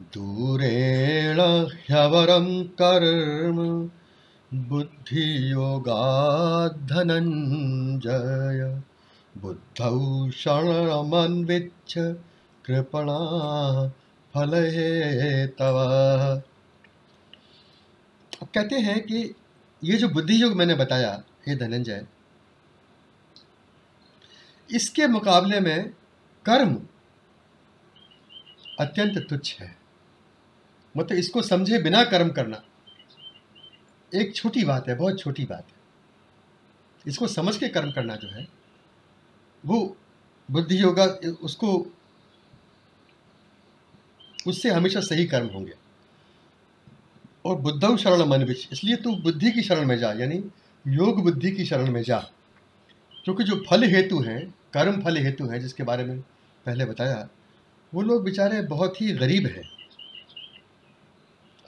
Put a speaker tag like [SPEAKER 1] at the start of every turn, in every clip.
[SPEAKER 1] दूरेण ह्यवरं कर्म, बुद्धियोगाद्धनञ्जय। बुद्धौ शरणमन्विच्छ कृपणा फलहेतव अब कहते हैं कि ये जो बुद्धि योग मैंने बताया, हे धनंजय, इसके मुकाबले में कर्म अत्यंत तुच्छ है। मतलब इसको समझे बिना कर्म करना। एक छोटी बात है, बहुत छोटी बात है। इसको समझ के कर्म करना जो है, वो बुद्धि योगा, उसको, उससे हमेशा सही कर्म होंगे। और बुद्धव शरण मन विच, इसलिए तू बुद्धि की शरण में जा, यानी योग बुद्धि की शरण में जा। क्योंकि जो फल हेतु हैं, कर्म फल हेतु हैं, जिसके बारे में पहले बताया, वो लोग बेचारे बहुत ही गरीब हैं।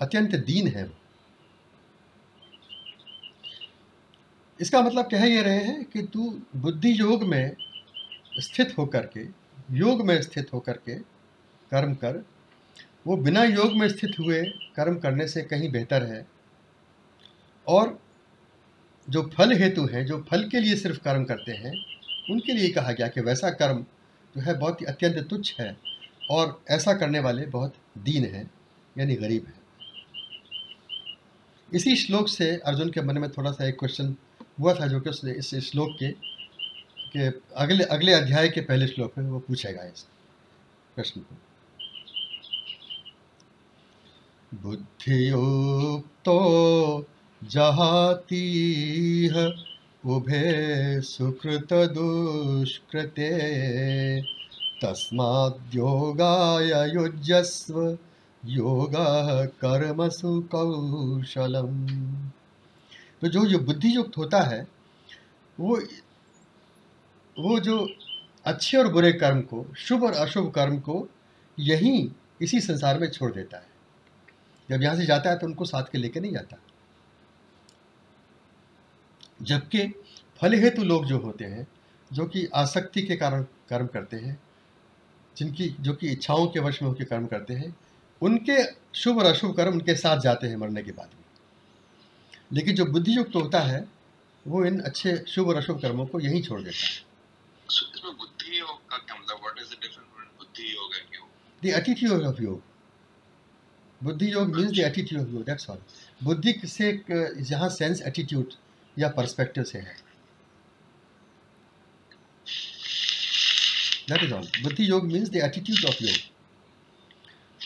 [SPEAKER 1] अत्यंत दीन है इसका मतलब कह ये रहे हैं कि तू बुद्धि योग में स्थित होकर के, योग में स्थित होकर के कर्म कर। वो बिना योग में स्थित हुए कर्म करने से कहीं बेहतर है। और जो फल हेतु हैं, जो फल के लिए सिर्फ़ कर्म करते हैं, उनके लिए कहा गया कि वैसा कर्म जो है बहुत ही अत्यंत तुच्छ है और ऐसा करने वाले बहुत दीन हैं, यानी गरीब हैं। इसी श्लोक से अर्जुन के मन में थोड़ा सा एक क्वेश्चन हुआ था जो कि उसने इस श्लोक के के अगले अगले अध्याय के पहले श्लोक में वो पूछेगा इस प्रश्न को। बुद्धियुक्तो जहातीह, उभे सुकृतदुष्कृते तस्माद्योगाय युज्यस्व योगः कर्मसु कौशलम तो जो जो बुद्धि युक्त होता है, वो वो जो अच्छे और बुरे कर्म को, शुभ और अशुभ कर्म को यहीं इसी संसार में छोड़ देता है। जब यहाँ से जाता है तो उनको साथ के लेके नहीं जाता। जबकि फल हेतु लोग जो होते हैं, जो कि आसक्ति के कारण कर्म करते हैं, जिनकी, जो कि इच्छाओं के वश में होकर कर्म करते हैं उनके शुभ और अशुभ कर्म उनके साथ जाते हैं मरने के बाद में लेकिन जो बुद्धि युक्त होता है वो इन अच्छे शुभ और अशुभ कर्मों को यहीं छोड़ देता है।
[SPEAKER 2] इसमें बुद्धि योग का क्या मतलब? What is the difference between buddhi yoga and yoga?
[SPEAKER 1] The yoga. Buddhi yoga means the attitude of yoga that's all बुद्धि से यहाँ सेंस एटीट्यूड या पर्सपेक्टिव से है। दैट इज़ ऑल बुद्धि yoga means the attitude of योग।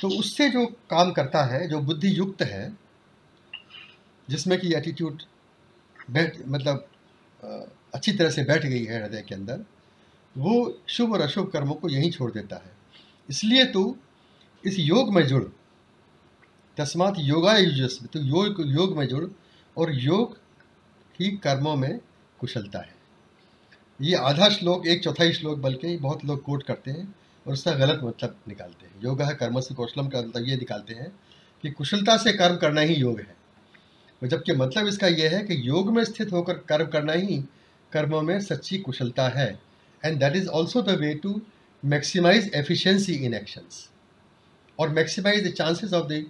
[SPEAKER 1] तो उससे जो काम करता है, जो बुद्धि युक्त है, जिसमें कि एटीट्यूड बैठ मतलब अच्छी तरह से बैठ गई है हृदय के अंदर, वो शुभ और अशुभ कर्मों को यहीं छोड़ देता है। इसलिए तू इस योग में जुड़। तस्मात योगा युजस्व तो योग योग में जुड़ और योग ही कर्मों में कुशलता है। ये आधा श्लोक, एक चौथाई श्लोक बल्कि बहुत लोग कोट करते हैं। और उसका गलत मतलब निकालते हैं। योग है कर्म से कौशलम का मतलब ये निकालते हैं कि कुशलता से कर्म करना ही योग है। और जबकि मतलब इसका यह है कि योग में स्थित होकर कर्म करना ही कर्मों में सच्ची कुशलता है। And that is also the way to maximise efficiency in actions और maximise the chances of the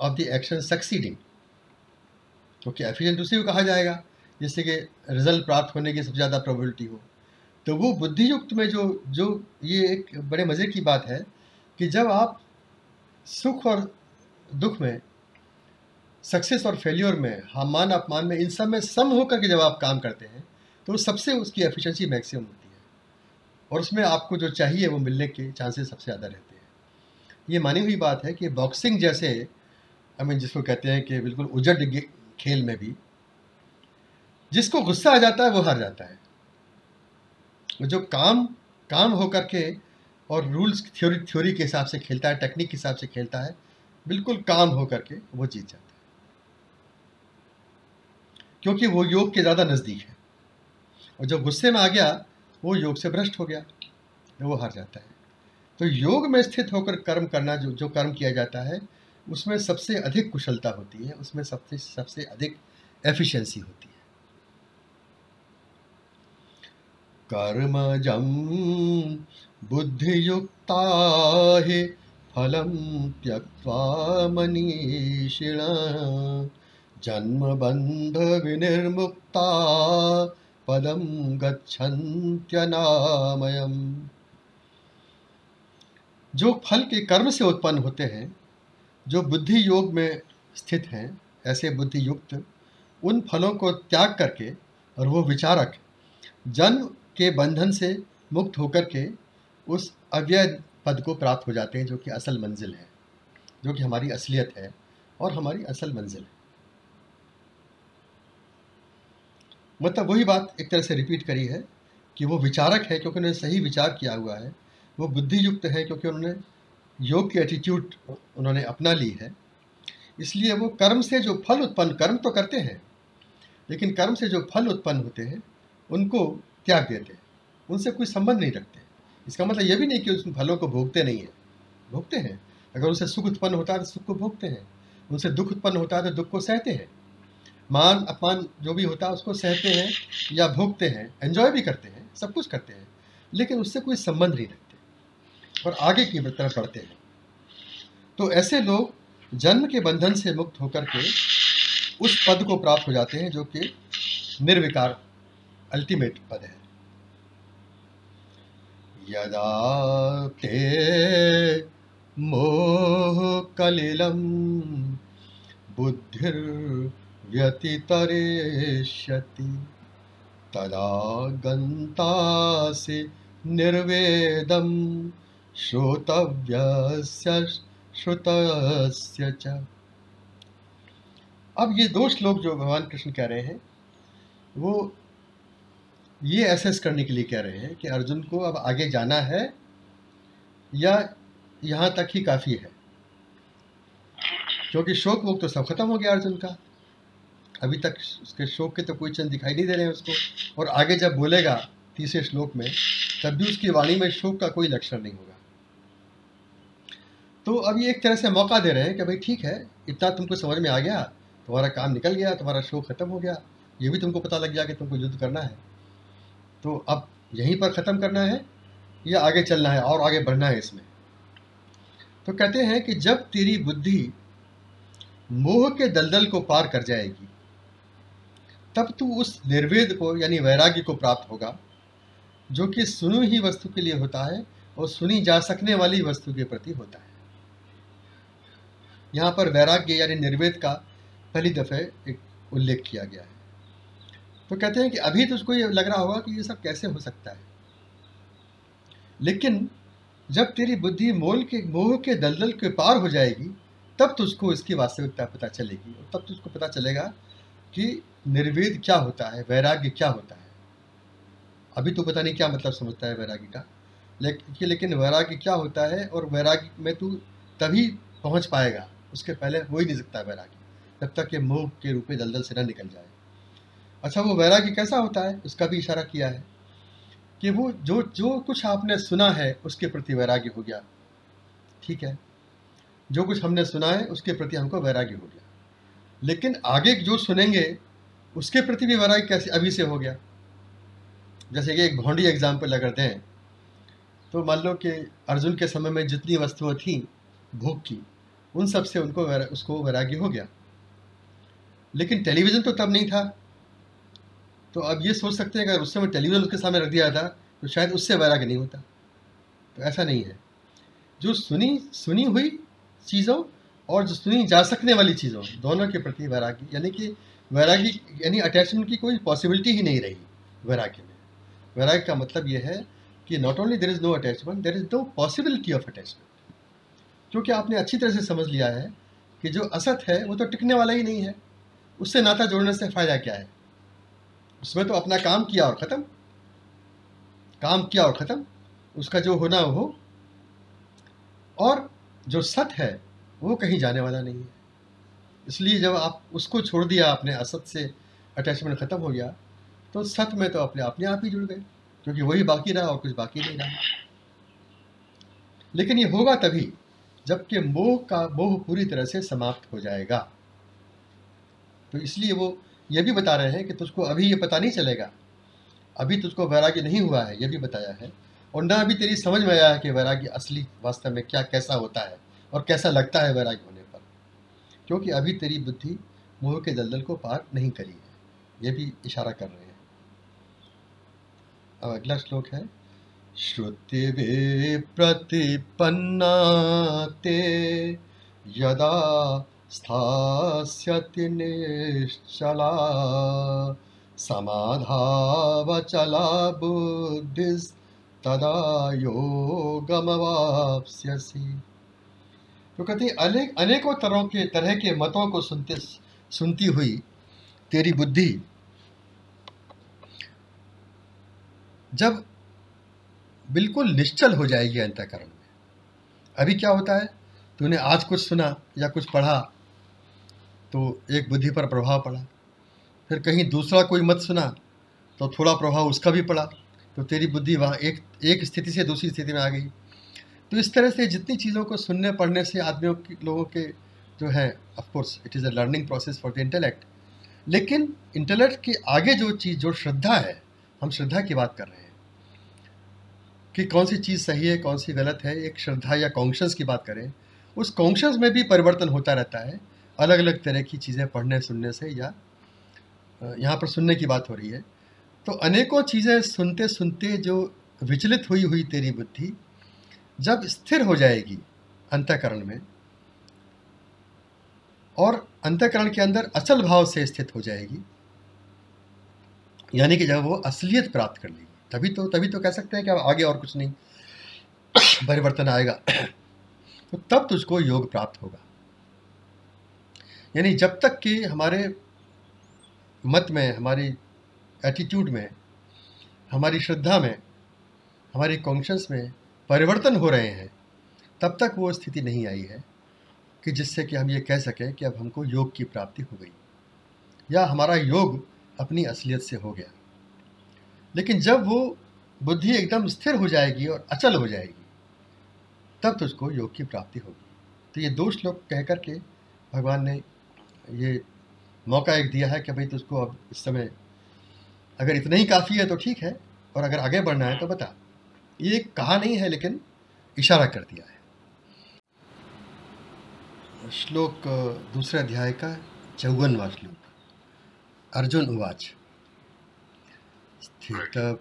[SPEAKER 1] of the action succeeding क्योंकि एफिशिएंट उसी को कहा जाएगा, जिससे कि रिज़ल्ट प्राप्त होने की सबसे ज़्यादा प्रोबेबिलिटी हो। तो वो बुद्धि युक्त में जो जो ये एक बड़े मज़े की बात है कि जब आप सुख और दुख में सक्सेस और फेल्योर में, मान अपमान में, इन सब में सम होकर के जब आप काम करते हैं तो सबसे उसकी एफिशिएंसी मैक्सिमम होती है। और उसमें आपको जो चाहिए वो मिलने के चांसेस सबसे ज़्यादा रहते हैं। ये मानी हुई बात है कि बॉक्सिंग जैसे आई मीन जिसको कहते हैं कि बिल्कुल उजड़ खेल में भी, जिसको गुस्सा आ जाता है वो हार जाता है। जो काम काम होकर के और रूल्स थ्योरी थ्योरी के हिसाब से खेलता है टेक्निक के हिसाब से खेलता है, बिल्कुल काम होकर के वो जीत जाता है। क्योंकि वो योग के ज़्यादा नज़दीक है। और जब गुस्से में आ गया, वो योग से भ्रष्ट हो गया वो हार जाता है। तो योग में स्थित होकर कर्म करना, जो जो कर्म किया जाता है, उसमें सबसे अधिक कुशलता होती है, उसमें सबसे सबसे अधिक एफिशिएंसी होती है। कर्मजं बुद्धियुक्ता हि फलं त्यक्त्वा मनीषिण। जन्मबन्धविनिर्मुक्ता पदं गच्छन्त्यनामयम्। जो फल के कर्म से उत्पन्न होते हैं, जो बुद्धि योग में स्थित हैं, ऐसे बुद्धि युक्त उन फलों को त्याग करके और वो विचारक, जन्म के बंधन से मुक्त होकर के उस अव्यय पद को प्राप्त हो जाते हैं, जो कि असल मंजिल है, जो कि हमारी असलियत है और हमारी असल मंजिल है। मतलब वही बात एक तरह से रिपीट करी है कि वो विचारक है, क्योंकि उन्होंने सही विचार किया हुआ है, वो बुद्धि युक्त है, क्योंकि उन्होंने योग की एटीट्यूड उन्होंने अपना ली है। इसलिए वो कर्म से जो फल उत्पन्न, कर्म तो करते हैं, लेकिन कर्म से जो फल उत्पन्न होते हैं, उनको त्याग देते हैं। उनसे कोई संबंध नहीं रखते। इसका मतलब यह भी नहीं कि उस फलों को भोगते नहीं हैं। भोगते हैं। अगर उनसे सुख उत्पन्न होता है तो सुख को भोगते हैं। उनसे दुख उत्पन्न होता है तो दुख को सहते हैं। मान, अपमान जो भी होता है उसको सहते हैं या भोगते हैं एंजॉय भी करते हैं, सब कुछ करते हैं, लेकिन उससे कोई संबंध नहीं रखते। और आगे की तरफ़ बढ़ते हैं। तो ऐसे लोग जन्म के बंधन से मुक्त होकर के उस पद को प्राप्त हो जाते हैं जो कि निर्विकार अल्टीमेट पद है। यदा ते मोह कलिलम बुद्धिर्व्यतितरेष्यति, तदा गन्तासि निर्वेदं श्रोतव्यस्य श्रुतस्य च। अब ये दो श्लोक जो भगवान कृष्ण कह रहे हैं, वो ये एसेस करने के लिए कह रहे हैं कि अर्जुन को अब आगे जाना है या यहाँ तक ही काफ़ी है। क्योंकि शोक वोक तो सब खत्म हो गया अर्जुन का। अभी तक उसके शोक के तो कोई चंद दिखाई नहीं दे रहे हैं उसको। और आगे जब बोलेगा तीसरे श्लोक में, तब भी उसकी वाणी में शोक का कोई लक्षण नहीं होगा। तो अब ये एक तरह से मौका दे रहे हैं कि भाई ठीक है, इतना तुमको समझ में आ गया, तुम्हारा काम निकल गया, तुम्हारा शोक ख़त्म हो गया। ये भी तुमको पता लग गया कि तुमको युद्ध करना है। तो अब यहीं पर ख़त्म करना है या आगे चलना है और आगे बढ़ना है इसमें? तो कहते हैं कि जब तेरी बुद्धि मोह के दलदल को पार कर जाएगी, तब तू उस निर्वेद को यानी वैराग्य को प्राप्त होगा, जो कि सुनी ही वस्तु के लिए होता है और सुनी जा सकने वाली वस्तु के प्रति होता है। यहाँ पर वैराग्य यानी निर्वेद का पहली दफ़े एक उल्लेख किया गया है। तो कहते हैं कि अभी तो उसको ये लग रहा होगा कि ये सब कैसे हो सकता है। लेकिन जब तेरी बुद्धि मोल के, मोह के, दलदल के पार हो जाएगी, तब तुझको इसकी वास्तविकता पता चलेगी और तब तुझको पता चलेगा कि निर्वेद क्या होता है, वैराग्य क्या होता है। अभी तो पता नहीं क्या मतलब समझता है वैराग्य का लेकिन लेकिन वैराग्य क्या होता है और वैराग्य में तू तभी पहुँच पाएगा, उसके पहले हो ही नहीं सकता वैराग्य, जब तक ये मोह के रूप में दलदल से न निकल जाए। अच्छा वो वैराग्य कैसा होता है? उसका भी इशारा किया है कि वो जो जो कुछ आपने सुना है उसके प्रति वैराग्य हो गया। ठीक है? जो कुछ हमने सुना है उसके प्रति हमको वैराग्य हो गया। लेकिन आगे जो सुनेंगे उसके प्रति भी वैराग्य कैसे अभी से हो गया। जैसे कि एक भौंडी एग्ज़ाम्पल अगर दें तो मान लो कि अर्जुन के समय में जितनी वस्तुएँ थी भोग की उन सबसे उनको वैरा, उसको वैराग्य हो गया। लेकिन टेलीविज़न तो तब नहीं था। तो अब ये सोच सकते हैं अगर उस समय टेलीविज़न उसके सामने रख दिया था तो शायद उससे वैराग्य नहीं होता। तो ऐसा नहीं है। जो सुनी सुनी हुई चीज़ों और जो सुनी जा सकने वाली चीज़ों, दोनों के प्रति वैराग्य यानी कि वैराग्य यानी अटैचमेंट की कोई पॉसिबिलिटी ही नहीं रही वैराग्य में। वैराग्य का मतलब यह है कि not only there is no attachment there is no possibility of attachment क्योंकि आपने अच्छी तरह से समझ लिया है कि जो असत है, वो तो टिकने वाला ही नहीं है। उससे नाता जोड़ने से फ़ायदा क्या है? उसमें तो अपना काम किया और ख़त्म। काम किया और ख़त्म। उसका जो होना हो। और जो सत है, वो कहीं जाने वाला नहीं है। इसलिए जब आप उसको छोड़ दिया आपने, असत से अटैचमेंट ख़त्म हो गया तो सत में तो अपने अपने आप ही जुड़ गए, क्योंकि वही बाकी रहा और कुछ बाकी नहीं रहा। लेकिन ये होगा तभी, जबकि मोह का, मोह पूरी तरह से समाप्त हो जाएगा। तो इसलिए वो ये भी बता रहे हैं कि तुझको अभी ये पता नहीं चलेगा। अभी तुझको वैराग्य नहीं हुआ है, ये भी बताया है। और ना अभी तेरी समझ में आया है कि वैराग्य असली वास्तव में क्या, कैसा होता है और कैसा लगता है वैराग्य होने पर। क्योंकि अभी तेरी बुद्धि मोह के दलदल को पार नहीं करी है। ये भी इशारा कर रहे हैं। अब अगला श्लोक है श्रुतिवे प्रतिपन्ना ते यदा स्थास्यति निश्चला, समाधावचला बुद्धिस्तदा योगमवाप्स्यसि। तो कहते अनेक, अनेकों तरह के तरह के मतों को सुनते, सुनती हुई तेरी बुद्धि, जब बिल्कुल निश्चल हो जाएगी अंतकरण में। अभी क्या होता है? तूने आज कुछ सुना या कुछ पढ़ा तो एक बुद्धि पर प्रभाव पड़ा। फिर कहीं दूसरा कोई मत सुना तो थोड़ा प्रभाव उसका भी पड़ा तो तेरी बुद्धि वहाँ एक एक स्थिति से दूसरी स्थिति में आ गई। तो इस तरह से जितनी चीज़ों को सुनने, पढ़ने से आदमियों के, लोगों के जो है of course it is a learning process for the intellect लेकिन इंटेलेक्ट के आगे जो चीज़, जो श्रद्धा है, हम श्रद्धा की बात कर रहे हैं। कि कौन सी चीज़ सही है, कौन सी गलत है, एक श्रद्धा या कॉन्शंस की बात करें, उस कॉन्शंस में भी परिवर्तन होता रहता है। अलग अलग तरह की चीज़ें पढ़ने, सुनने से या यहाँ पर सुनने की बात हो रही है। तो अनेकों चीज़ें सुनते सुनते जो विचलित हुई हुई तेरी बुद्धि, जब स्थिर हो जाएगी अंतकरण में, और अंतकरण के अंदर अचल भाव से स्थित हो जाएगी, यानी कि जब वो असलियत प्राप्त कर लेगी, तभी तो तभी तो कह सकते हैं कि अब आगे और कुछ नहीं, परिवर्तन आएगा। तो तब तुझको योग प्राप्त होगा। यानी जब तक कि हमारे मत में, हमारी एटीट्यूड में, हमारी श्रद्धा में, हमारी कॉन्शंस में परिवर्तन हो रहे हैं, तब तक वो स्थिति नहीं आई है कि जिससे कि हम ये कह सकें कि अब हमको योग की प्राप्ति हो गई। या हमारा योग अपनी असलियत से हो गया। लेकिन जब वो बुद्धि एकदम स्थिर हो जाएगी और अचल हो जाएगी, तब तुझको योग की प्राप्ति होगी। तो ये दो श्लोक कह कर के भगवान ने ये मौका एक दिया है कि भाई तुझको अब इस समय अगर इतना ही काफ़ी है तो ठीक है, और अगर आगे बढ़ना है तो बता। ये कहा नहीं है, लेकिन इशारा कर दिया है। श्लोक दूसरे अध्याय का चौवनवा श्लोक। अर्जुन उवाच। स्थित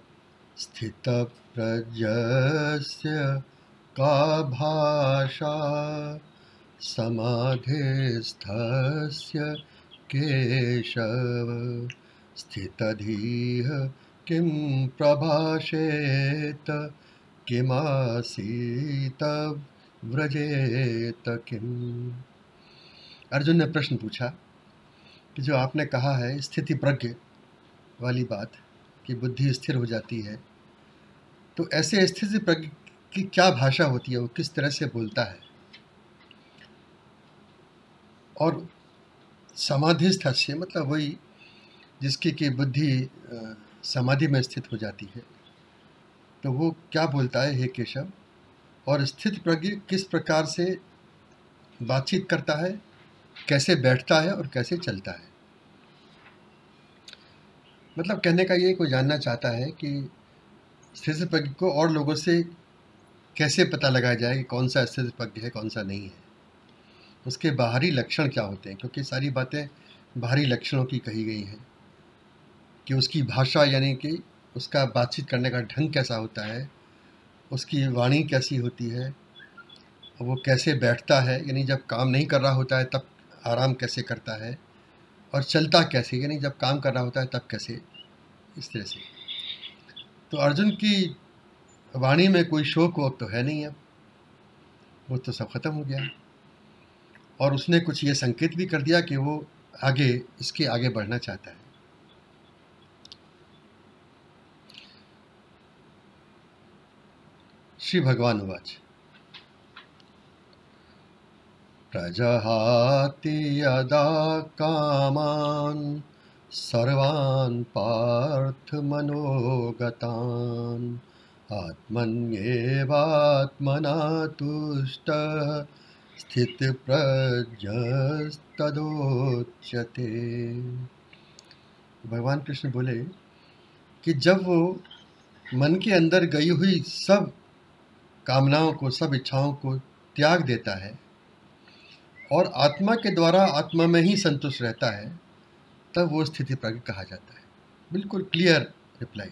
[SPEAKER 1] स्थितप्रज्ञस्य का भाषा समाधिस्थस्य केशव। स्थितधीः किं प्रभाषेत? किमासीत? व्रजेत किम? अर्जुन ने प्रश्न पूछा कि जो आपने कहा है स्थिति प्रज्ञ वाली बात कि बुद्धि स्थिर हो जाती है तो ऐसे स्थिति प्रज्ञ की क्या भाषा होती है? वो किस तरह से बोलता है? और समाधिस्थ से मतलब वही जिसकी की बुद्धि समाधि में स्थित हो जाती है। तो वो क्या बोलता है, हे केशव? और स्थित प्रज्ञ किस प्रकार से बातचीत करता है? कैसे बैठता है और कैसे चलता है? मतलब कहने का ये कोई जानना चाहता है कि स्थित प्रज्ञ को और लोगों से कैसे पता लगाया जाए कि कौन सा स्थित प्रज्ञ है, कौन सा नहीं है। उसके बाहरी लक्षण क्या होते हैं? क्योंकि सारी बातें बाहरी लक्षणों की कही गई हैं कि उसकी भाषा यानी कि उसका बातचीत करने का ढंग कैसा होता है, उसकी वाणी कैसी होती है, वो कैसे बैठता है, यानी जब काम नहीं कर रहा होता है तब आराम कैसे करता है और चलता कैसे, यानी जब काम कर रहा होता है तब कैसे, इस तरह से। तो अर्जुन की वाणी में कोई शोक वोक तो है नहीं अब, वो तो सब ख़त्म हो गया। और उसने कुछ ये संकेत भी कर दिया कि वो आगे, इसके आगे बढ़ना चाहता है। श्री भगवान उवाच। प्रजहाति यदा कामान्, सर्वान् पार्थमनोगतान् आत्मन्येवात्मना तुष्टः स्थितप्रज्ञस्तदोच्यते भगवान कृष्ण बोले कि जब वो मन के अंदर गई हुई सब कामनाओं को, सब इच्छाओं को त्याग देता है और आत्मा के द्वारा आत्मा में ही संतुष्ट रहता है, तब वो स्थिति प्रज्ञ कहा जाता है। बिल्कुल क्लियर रिप्लाई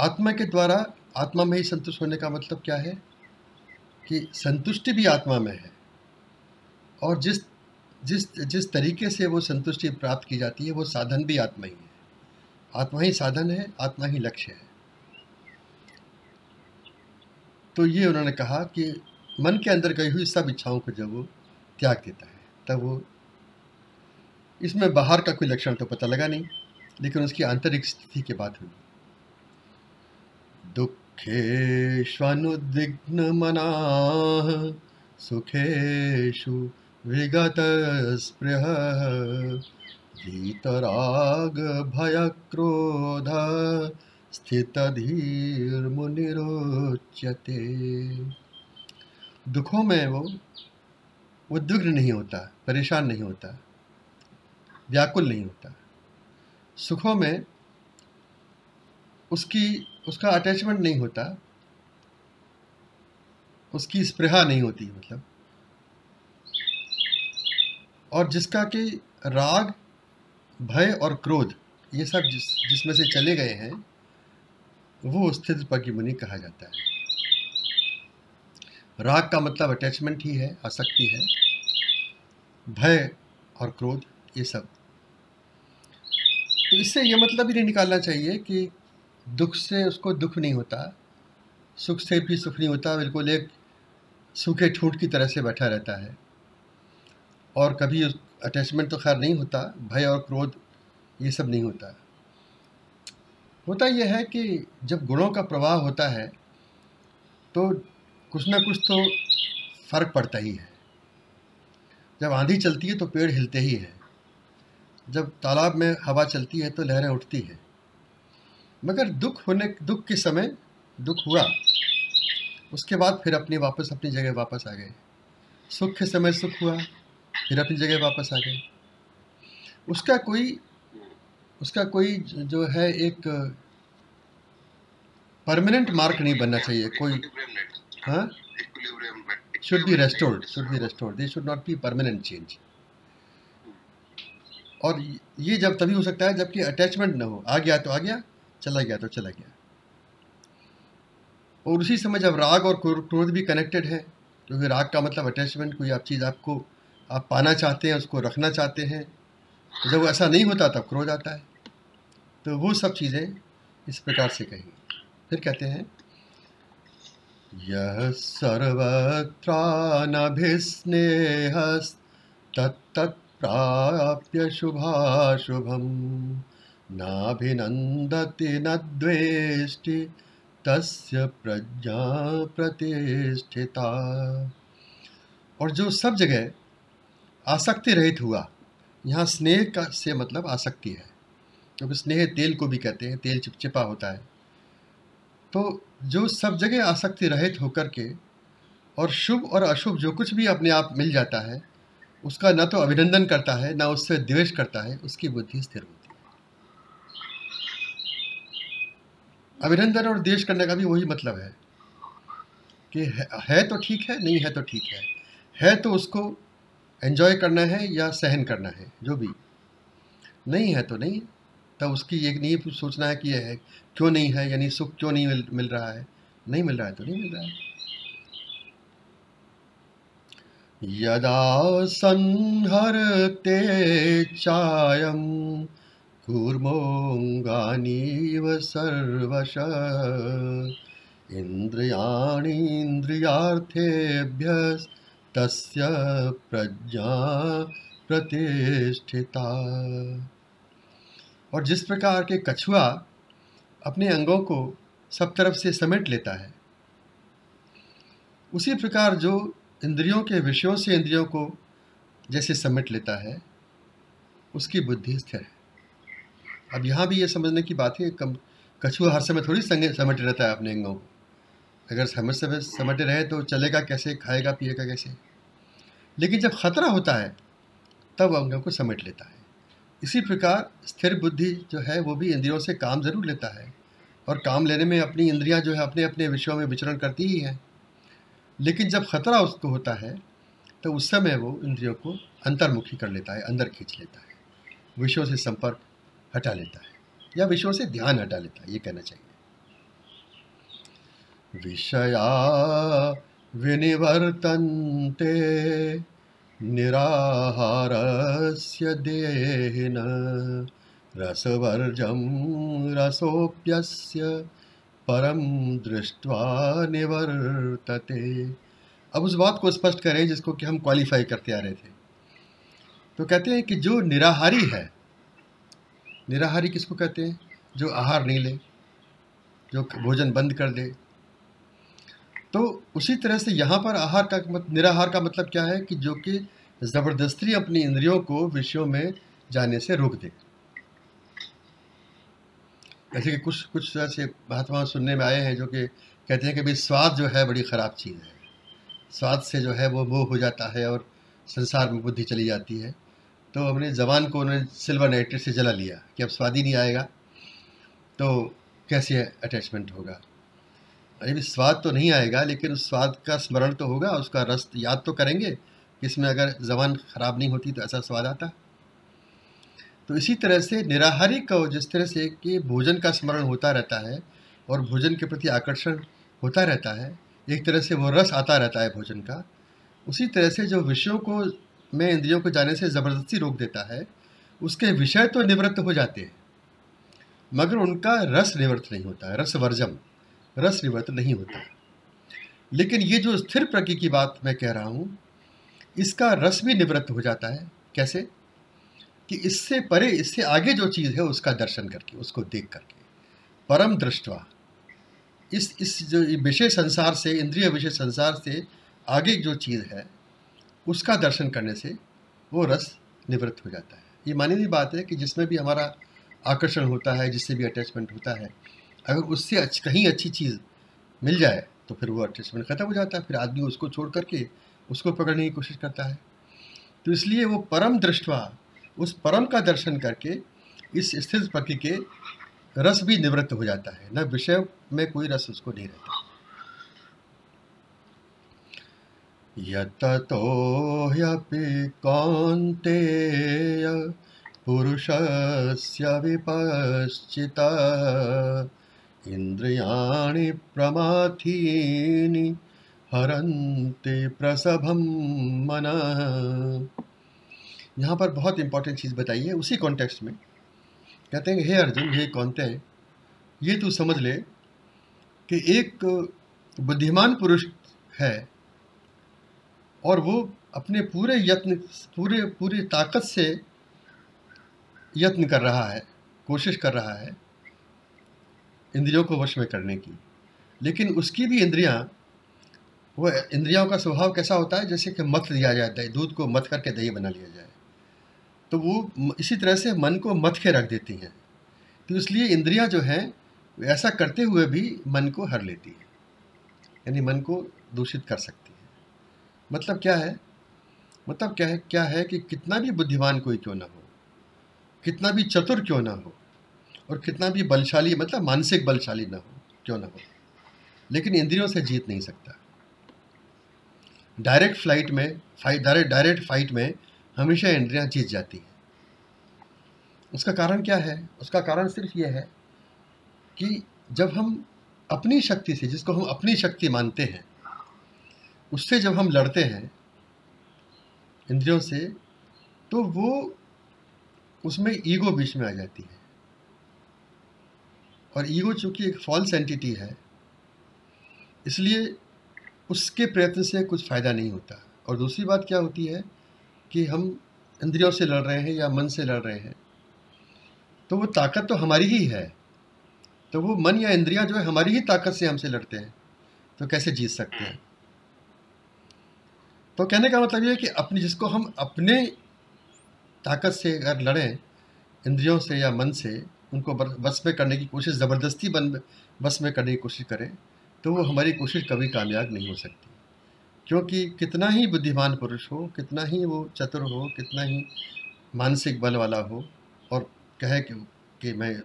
[SPEAKER 1] आत्मा के द्वारा आत्मा में ही संतुष्ट होने का मतलब क्या है? कि संतुष्टि भी आत्मा में है। और जिस जिस जिस तरीके से वो संतुष्टि प्राप्त की जाती है, वो साधन भी आत्मा ही है। आत्मा ही साधन है, आत्मा ही लक्ष्य है। तो ये उन्होंने कहा कि मन के अंदर गई हुई सब इच्छाओं को जब वो त्याग देता है, तब वो इसमें बाहर का कोई लक्षण तो पता लगा नहीं, लेकिन उसकी आंतरिक स्थिति की बात हुई। दुखेष्वनुद्विग्न मना सुखेशु विगत स्पृह वीतराग भय क्रोध स्थित धीर मुनिरोच्यते दुखों में वो उद्विग्न नहीं होता, परेशान नहीं होता, व्याकुल नहीं होता। सुखों में उसकी, उसका अटैचमेंट नहीं होता, उसकी स्पृहा नहीं होती मतलब। और जिसका कि राग, भय और क्रोध, ये सब जिस, जिसमें से चले गए हैं, वो स्थित पगी मुनि कहा जाता है। राग का मतलब अटैचमेंट ही है, आसक्ति है। भय और क्रोध, ये सब। तो इससे ये मतलब ही नहीं निकालना चाहिए कि दुख से उसको दुख नहीं होता, सुख से भी सुख नहीं होता, बिल्कुल एक सूखे ठूंठ की तरह से बैठा रहता है। और कभी उस अटैचमेंट तो खैर नहीं होता, भय और क्रोध, ये सब नहीं होता। होता यह है कि जब गुणों का प्रवाह होता है तो कुछ ना कुछ तो फ़र्क पड़ता ही है। जब आंधी चलती है तो पेड़ हिलते ही हैं। जब तालाब में हवा चलती है तो लहरें उठती हैं। मगर दुख होने दुख के समय दुख हुआ। उसके बाद फिर अपनी वापस अपनी जगह वापस आ गए। सुख के समय सुख हुआ फिर अपनी जगह वापस आ गए। उसका कोई उसका कोई जो है एक परमानेंट मार्क नहीं बनना चाहिए कोई हाँ? Should be restored should be restored they should not be permanent change और ये जब तभी हो सकता है जबकि अटैचमेंट ना हो। आ गया तो आ गया चला गया तो चला गया। और उसी समय जब राग और क्रोध भी कनेक्टेड है क्योंकि तो राग का मतलब अटैचमेंट कोई आप चीज़ आपको, आप पाना चाहते हैं, उसको रखना चाहते हैं तो जब ऐसा नहीं होता तब क्रोध आता है। तो वो सब चीज़ें इस प्रकार से कही फिर कहते हैं यह सर्वत्रानभिस्नेहस्तत्तत्प्राप्य शुभाशुभं नाभिनन्दति न द्वेष्टि, तस्य प्रज्ञा प्रतिष्ठिता। और जो सब जगह आसक्ति रहित हुआ, यहाँ स्नेह का से मतलब आसक्ति है। क्योंकि तो स्नेह तेल को भी कहते हैं, तेल चिपचिपा होता है। तो जो सब जगह आसक्ति रहित होकर के और शुभ और अशुभ जो कुछ भी अपने आप मिल जाता है, उसका न तो अभिनंदन करता है, ना उससे द्वेष करता है, उसकी बुद्धि स्थिर होती है। अभिनंदन और देश करने का भी वही मतलब है कि है, तो ठीक है नहीं है तो ठीक है। है तो उसको एंजॉय करना है या सहन करना है जो भी। नहीं है तो नहीं तब उसकी एक नहीं सोचना है कि यह है क्यों नहीं है यानी सुख क्यों नहीं मिल, मिल रहा है? नहीं मिल रहा है तो नहीं मिल रहा है। यदा संहरते चायम कूर्मोऽङ्गानीव सर्वश। इन्द्रियाणीन्द्रियार्थेभ्यस्तस्य प्रज्ञा प्रतिष्ठिता। और जिस प्रकार के कछुआ अपने अंगों को सब तरफ़ से समेट लेता है, उसी प्रकार जो इंद्रियों के विषयों से इंद्रियों को जैसे समेट लेता है, उसकी बुद्धि स्थिर है। अब यहाँ भी ये समझने की बात है कम कछुआ हर समय थोड़ी संगे समेटे रहता है अपने अंगों अगर समय समय समेटे रहे तो चलेगा कैसे, खाएगा, पिएगा कैसे? लेकिन जब खतरा होता है, तब अंगों को समेट लेता है। इसी प्रकार स्थिर बुद्धि जो है, वो भी इंद्रियों से काम ज़रूर लेता है और काम लेने में अपनी इंद्रियाँ जो है अपने अपने विषयों में विचरण करती ही हैं। लेकिन जब खतरा उसको होता है तो उस समय वो इंद्रियों को अंतर्मुखी कर लेता है, अंदर खींच लेता है। विषयों से संपर्क हटा लेता है, या विषयों से ध्यान हटा लेता है, ये कहना चाहिए। विषया विनिवर्तन्ते निराहारस्य देहिन रसवर्जं रसोप्यस्य परम दृष्ट्वा निवर्तते। अब उस बात को स्पष्ट करें जिसको कि हम क्वालिफाई करते आ रहे थे। तो कहते हैं कि जो निराहारी है निराहारी किसको कहते हैं? जो आहार नहीं ले, जो भोजन बंद कर दे। तो उसी तरह से यहाँ पर आहार का मत, निराहार का मतलब क्या है कि जो कि ज़बरदस्ती अपनी इंद्रियों को विषयों में जाने से रोक दे। जैसे कि कुछ कुछ ऐसे महात्मा सुनने में आए हैं जो कि कहते हैं कि भाई स्वाद जो है बड़ी ख़राब चीज़ है। स्वाद से जो है वो मोह हो जाता है और संसार में बुद्धि चली जाती है। तो अपने जबान को उन्होंने सिल्वर नाइट्रेट से जला लिया कि अब स्वाद ही नहीं आएगा तो कैसे अटैचमेंट होगा? अरे भी स्वाद तो नहीं आएगा, लेकिन उस स्वाद का स्मरण तो होगा, उसका रस याद तो करेंगे कि इसमें अगर जबान ख़राब नहीं होती तो ऐसा स्वाद आता। तो इसी तरह से निराहारी को जिस तरह से कि भोजन का स्मरण होता रहता है और भोजन के प्रति आकर्षण होता रहता है, एक तरह से वो रस आता रहता है भोजन का, उसी तरह से जो विषयों को में इंद्रियों को जाने से ज़बरदस्ती रोक देता है, उसके विषय तो निवृत्त हो जाते हैं। मगर उनका रस निवृत्त नहीं होता है रस वर्जम रस निवृत्त नहीं होता। लेकिन ये जो स्थिर प्रज्ञ की बात मैं कह रहा हूँ, इसका रस भी निवृत्त हो जाता है। कैसे? कि इससे परे, इससे आगे जो चीज़ है, उसका दर्शन करके, उसको देख करके। परम दृष्टवा। इस इस जो विषय संसार से, इंद्रिय विषय संसार से आगे जो चीज़ है उसका दर्शन करने से वो रस निवृत्त हो जाता है। ये मानी हुई बात है कि जिसमें भी हमारा आकर्षण होता है जिससे भी अटैचमेंट होता है अगर उससे अच्छ, कहीं अच्छी चीज़ मिल जाए तो फिर वो अटैचमेंट ख़त्म हो जाता है। फिर आदमी उसको छोड़ करके उसको पकड़ने की कोशिश करता है। तो इसलिए वो परम दृष्टवा उस परम का दर्शन करके इस स्थिर प्रकृति के रस भी निवृत्त हो जाता है। न विषय में कोई रस उसको नहीं रहता। यतो ह्यपि कौन्तेय पुरुषस्य विपश्चिता। इंद्रियाणि प्रमाथीनि हरन्ति प्रसभम मन। यहाँ पर बहुत इंपॉर्टेंट चीज़ बताई है उसी कॉन्टेक्स्ट में। कहते हैं, हे अर्जुन ये कौनते हैं ये तू समझ ले कि एक बुद्धिमान पुरुष है और वो अपने पूरे यत्न, पूरे, पूरी ताकत से यत्न कर रहा है, कोशिश कर रहा है इंद्रियों को वश में करने की। लेकिन उसकी भी इंद्रियाँ, वो इंद्रियों का स्वभाव कैसा होता है? जैसे कि मथ दिया जाता है दूध को मथ करके दही बना लिया जाए। तो वो इसी तरह से मन को मथ के रख देती हैं। तो इसलिए इंद्रियाँ जो हैं, ऐसा करते हुए भी मन को हर लेती है। यानी मन को दूषित कर सकती मतलब क्या है? मतलब क्या है क्या है कि कितना भी बुद्धिमान कोई क्यों ना हो, कितना भी चतुर क्यों ना हो, और कितना भी बलशाली मतलब मानसिक बलशाली ना हो, क्यों ना हो, लेकिन इंद्रियों से जीत नहीं सकता। डायरेक्ट फ़्लाइट में फाइट डायरेक्ट डायरेक्ट फाइट में हमेशा इंद्रियाँ जीत जाती हैं। उसका कारण क्या है? उसका कारण सिर्फ़ ये है कि जब हम अपनी शक्ति से, जिसको हम अपनी शक्ति मानते हैं उससे जब हम लड़ते हैं, इंद्रियों से तो वो उसमें ईगो बीच में आ जाती है। और ईगो चूँकि एक फॉल्स एंटिटी है, इसलिए उसके प्रयत्न से कुछ फ़ायदा नहीं होता। और दूसरी बात क्या होती है कि हम इंद्रियों से लड़ रहे हैं या मन से लड़ रहे हैं तो वो ताकत तो हमारी ही है। तो वो मन या इंद्रियाँ जो है, हमारी ही ताकत से हमसे लड़ते हैं तो कैसे जीत सकते हैं? तो कहने का मतलब ये कि अपनी जिसको हम अपने ताकत से अगर लड़ें इंद्रियों से या मन से उनको बस में करने की कोशिश ज़बरदस्ती बन बस में करने की कोशिश करें तो वो हमारी कोशिश कभी कामयाब नहीं हो सकती। क्योंकि कितना ही बुद्धिमान पुरुष हो कितना ही वो चतुर हो कितना ही मानसिक बल वाला हो और कहे कि, कि मैं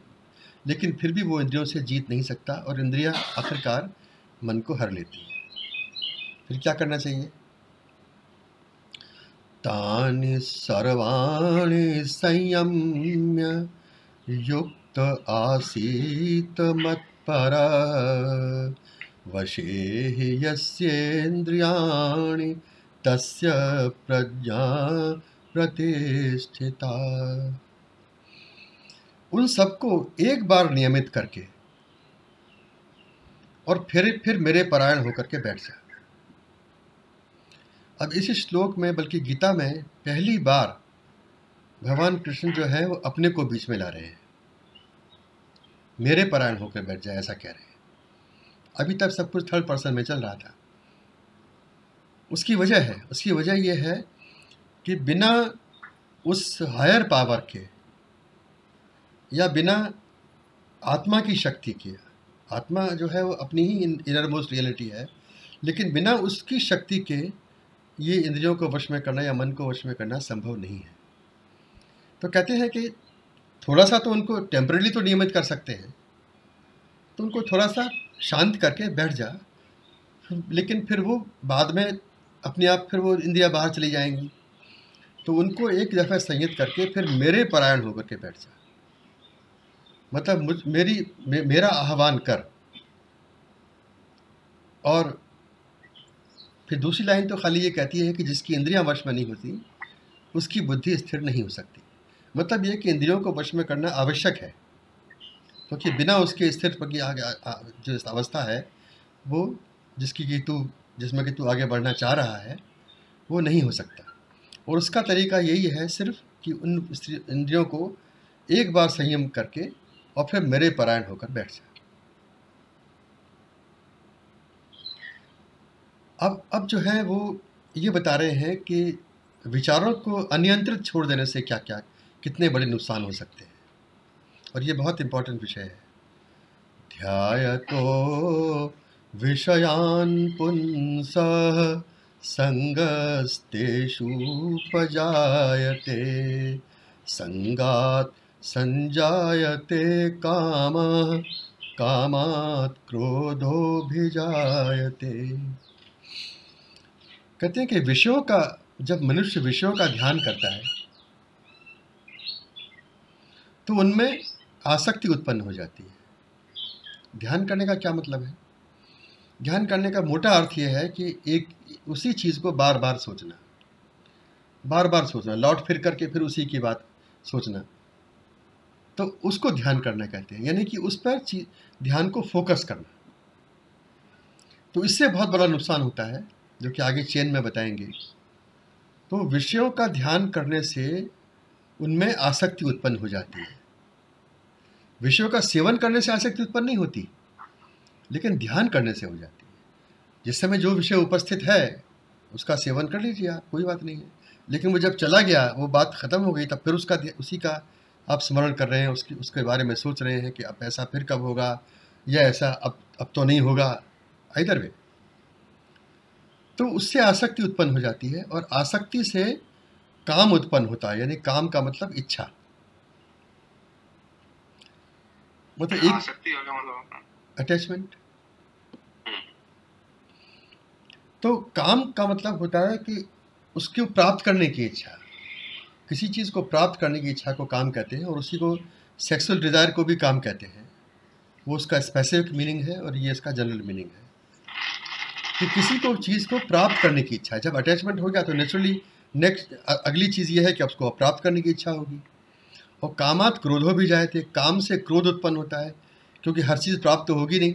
[SPEAKER 1] लेकिन फिर भी वो इंद्रियों से जीत नहीं सकता और इंद्रियाँ आखिरकार मन को हर लेती हैं। फिर क्या करना चाहिए? तानि सर्वाणि संयम्य युक्त आसीत मत्पर। वशे हि यस्येन्द्रियाणि तस्य प्रज्ञा प्रतिष्ठिता। उन सबको एक बार नियमित करके और फिर फिर मेरे परायण होकर के बैठ जा। अब इस श्लोक में, बल्कि गीता में पहली बार भगवान कृष्ण जो है, वो अपने को बीच में ला रहे हैं। मेरे परायण होकर बैठ जाए, ऐसा कह रहे हैं। अभी तक सब कुछ थर्ड पर्सन में चल रहा था। उसकी वजह है, उसकी वजह यह है कि बिना उस हायर पावर के या बिना आत्मा की शक्ति के, आत्मा जो है, वो अपनी ही इनर मोस्ट रियलिटी है, लेकिन बिना उसकी शक्ति के ये इंद्रियों को वश में करना या मन को वश में करना संभव नहीं है। तो कहते हैं कि थोड़ा सा तो उनको टेम्परेली तो नियमित कर सकते हैं। तो उनको थोड़ा सा शांत करके बैठ जा। लेकिन फिर वो बाद में अपने आप फिर वो इंद्रिया बाहर चली जाएँगी। तो उनको एक दफ़ा संयत करके फिर मेरे परायण होकर के बैठ जा। मतलब मुझ मेरी मे, मेरा आह्वान कर। और फिर दूसरी लाइन तो खाली ये कहती है कि जिसकी इंद्रियाँ वश में नहीं होती, उसकी बुद्धि स्थिर नहीं हो सकती। मतलब ये कि इंद्रियों को वश में करना आवश्यक है, क्योंकि तो बिना उसके स्थिर की आगे जो अवस्था है, वो जिसकी कि तू, जिसमें कि तू आगे बढ़ना चाह रहा है, वो नहीं हो सकता। और उसका तरीका यही है सिर्फ़ कि उन इंद्रियों को एक बार संयम करके और फिर मेरे परायण होकर बैठ जाए अब अब जो है वो ये बता रहे हैं कि विचारों को अनियंत्रित छोड़ देने से क्या क्या कितने बड़े नुकसान हो सकते हैं? और ये बहुत इम्पोर्टेंट विषय है। ध्याय तो विषयान पुंस संगस्तेषु पजायते संगात संजायते काम, कामात क्रोधो भिजायते कहते हैं कि विषयों का, जब मनुष्य विषयों का ध्यान करता है तो उनमें आसक्ति उत्पन्न हो जाती है। ध्यान करने का क्या मतलब है? ध्यान करने का मोटा अर्थ यह है कि एक, उसी चीज़ को बार बार सोचना। बार बार सोचना, लौट फिर करके फिर उसी की बात सोचना। तो उसको ध्यान करना कहते हैं, यानी कि उस पर ध्यान को फोकस करना। तो इससे बहुत बड़ा नुकसान होता है जो कि आगे चेन में बताएँगे। तो विषयों का ध्यान करने से उनमें आसक्ति उत्पन्न हो जाती है। विषयों का सेवन करने से आसक्ति उत्पन्न नहीं होती, लेकिन ध्यान करने से हो जाती है। जिस समय जो विषय उपस्थित है, उसका सेवन कर लीजिए आप, कोई बात नहीं है। लेकिन वो जब चला गया, वो बात ख़त्म हो गई, तब फिर उसका उसी का आप स्मरण कर रहे हैं, उसकी, उसके बारे में सोच रहे हैं कि अब ऐसा फिर कब होगा, या ऐसा अब अब तो नहीं होगा, इधर वे। तो उससे आसक्ति उत्पन्न हो जाती है और आसक्ति से काम उत्पन्न होता है यानी काम का मतलब इच्छा। मतलब एक अटैचमेंट हम्म। तो काम का मतलब होता है कि उसको प्राप्त करने की इच्छा। किसी चीज़ को प्राप्त करने की इच्छा को काम कहते हैं और उसी को सेक्सुअल डिज़ायर को भी काम कहते हैं। वो उसका स्पेसिफिक मीनिंग है और ये इसका जनरल मीनिंग है। कि किसी को चीज़ को प्राप्त करने की इच्छा है। जब अटैचमेंट हो गया तो नेचुरली नेक्स्ट अगली चीज़ ये है कि उसको प्राप्त करने की इच्छा होगी। और कामात क्रोधो भी जाए थे काम से क्रोध उत्पन्न होता है, क्योंकि हर चीज़ प्राप्त तो होगी नहीं।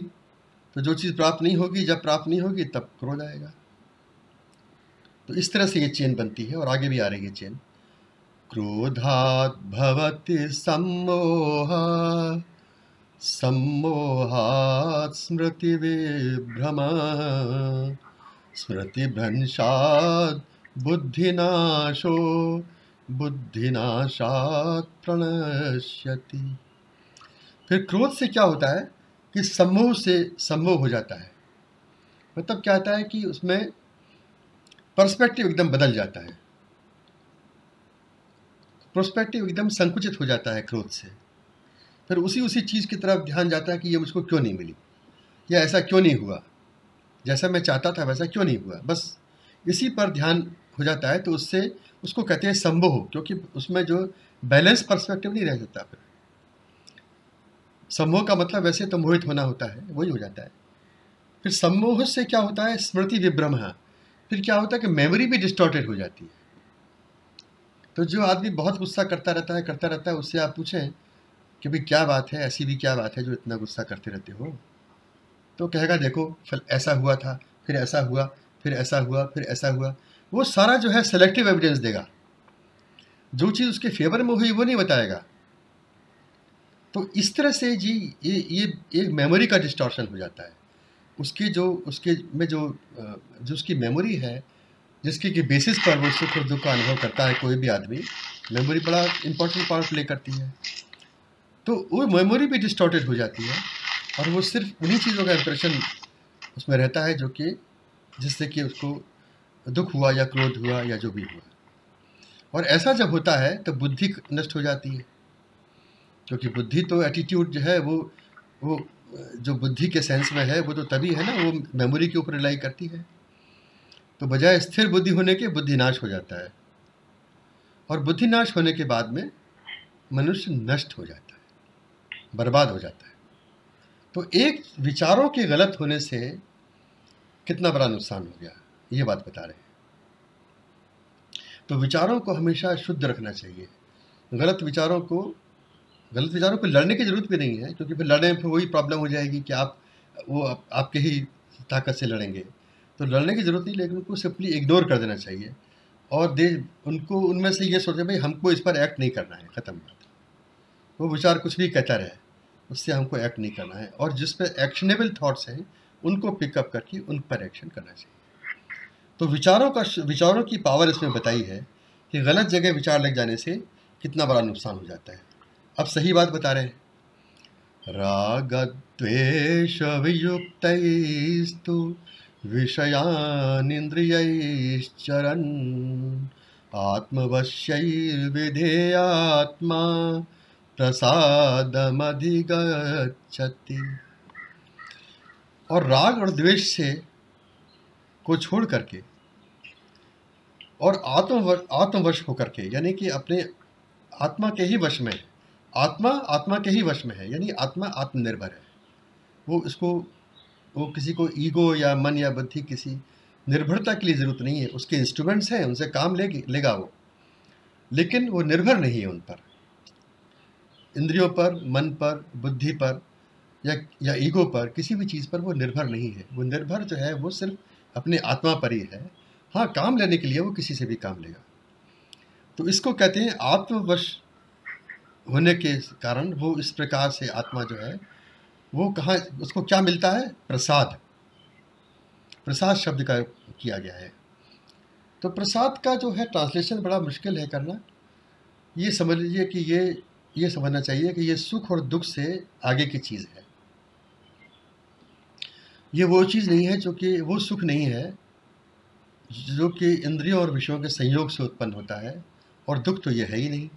[SPEAKER 1] तो जो चीज़ प्राप्त नहीं होगी, जब प्राप्त नहीं होगी, तब क्रोध आएगा। तो इस तरह से ये चेन बनती है और आगे भी आ रही है चेन। क्रोधात् भवति सम्मोह सम्मोहात् स्मृतिविभ्रम। स्मृतिभ्रंशात् बुद्धिनाशो, बुद्धिनाशात् प्रणश्यति। फिर क्रोध से क्या होता है कि सम्मोह से सम्मोह हो जाता है? मतलब क्या होता है कि उसमें पर्सपेक्टिव एकदम बदल जाता है। प्रोस्पेक्टिव एकदम संकुचित हो जाता है क्रोध से। फिर उसी उसी चीज़ की तरफ़ ध्यान जाता है कि ये मुझको क्यों नहीं मिली? या ऐसा क्यों नहीं हुआ? जैसा मैं चाहता था वैसा क्यों नहीं हुआ? बस इसी पर ध्यान हो जाता है तो उससे उसको कहते हैं संभोह क्योंकि उसमें जो बैलेंस पर्सपेक्टिव नहीं रह जाता फिर। सम्मोह का मतलब वैसे तो मोहित होना होता है, वही हो जाता है। फिर सम्मोह से क्या होता है? स्मृति विभ्रम फिर क्या होता है कि मेमोरी भी डिस्टॉर्टेड हो जाती है। तो जो आदमी बहुत गुस्सा करता रहता है, करता रहता है, उससे आप पूछें कि भाई क्या बात है, ऐसी भी क्या बात है जो इतना गुस्सा करते रहते हो? तो कहेगा, देखो, फिर ऐसा हुआ था, फिर ऐसा हुआ, फिर ऐसा हुआ, फिर ऐसा हुआ। वो सारा जो है सेलेक्टिव एविडेंस देगा। जो चीज़ उसके फेवर में हुई, वो नहीं बताएगा। तो इस तरह से जी, ये ये एक मेमोरी का डिस्टॉर्शन हो जाता है। उसकी जो, उसके में जो जो उसकी मेमोरी है, जिसके के बेसिस पर वो सुख और दुख का अनुभव करता है कोई भी आदमी मेमोरी बड़ा इंपॉर्टेंट पार्ट प्ले करती है। तो वो मेमोरी भी डिस्टॉर्टेड हो जाती है और वो सिर्फ़ उन्हीं चीज़ों का इंप्रेशन उसमें रहता है जो कि जिससे कि उसको दुख हुआ या क्रोध हुआ या जो भी हुआ। और ऐसा जब होता है तो बुद्धि नष्ट हो जाती है। क्योंकि बुद्धि तो एटीट्यूड जो है वो वो जो बुद्धि के सेंस में है, वो तो तभी है ना, वो मेमोरी के ऊपर रिलाई करती है। तो बजाय स्थिर बुद्धि होने के, बुद्धि नाश हो जाता है। और बुद्धि नाश होने के बाद में मनुष्य नष्ट हो जाता है। बर्बाद हो जाता है। तो एक विचारों के गलत होने से कितना बड़ा नुकसान हो गया ये बात बता रहे हैं। तो विचारों को हमेशा शुद्ध रखना चाहिए। गलत विचारों को गलत विचारों को लड़ने की ज़रूरत भी नहीं है क्योंकि फिर लड़ने में वही प्रॉब्लम हो जाएगी कि आप वो आप, आपके ही ताकत से लड़ेंगे। तो लड़ने की ज़रूरत नहीं लेकिन उनको सिंपली इग्नोर कर देना चाहिए। और दे उनको उनमें से ये सोचे भाई हमको इस पर एक्ट नहीं करना है ख़त्म वो विचार कुछ भी कहता रहे, उससे हमको एक्ट नहीं करना है। और जिस पर एक्शनेबल थाट्स हैं, उनको पिकअप करके उन पर एक्शन करना चाहिए। तो विचारों का विचारों की पावर इसमें बताई है कि गलत जगह विचार लग जाने से कितना बड़ा नुकसान हो जाता है। अब सही बात बता रहे हैं। रागद्वेष वियुक्तस्तु विषयानिन्द्रियैश्चरन्, आत्मवश्यैर्विधेयात्मा प्रसादमधिगच्छति। और राग और द्वेष से को छोड़ करके और आत्मवश आत्मवश होकर के, यानी कि अपने आत्मा के ही वश में, आत्मा आत्मा के ही वश में है, यानी आत्मा आत्मनिर्भर है। वो इसको, वो किसी को ईगो या मन या बुद्धि किसी निर्भरता के लिए ज़रूरत नहीं है, उसके इंस्ट्रूमेंट्स हैं, उनसे काम ले लेगा वो। लेकिन वो निर्भर नहीं है उन पर। इंद्रियों पर, मन पर, बुद्धि पर या या ईगो पर किसी भी चीज़ पर वो निर्भर नहीं है। वो निर्भर जो है, वो सिर्फ़ अपने आत्मा पर ही है। हाँ काम लेने के लिए वो किसी से भी काम लेगा। तो इसको कहते हैं आत्मवश होने के कारण वो इस प्रकार से आत्मा जो है, वो कहाँ, उसको क्या मिलता है? प्रसाद। प्रसाद शब्द का किया गया है। तो प्रसाद का जो है, ट्रांसलेशन बड़ा मुश्किल है करना। ये समझ लीजिए कि ये ये समझना चाहिए कि ये सुख और दुख से आगे की चीज़ है। ये वो चीज़ नहीं है जो कि वो सुख नहीं है जो कि इंद्रियों और विषयों के संयोग से उत्पन्न होता है और दुख तो ये है ही नहीं।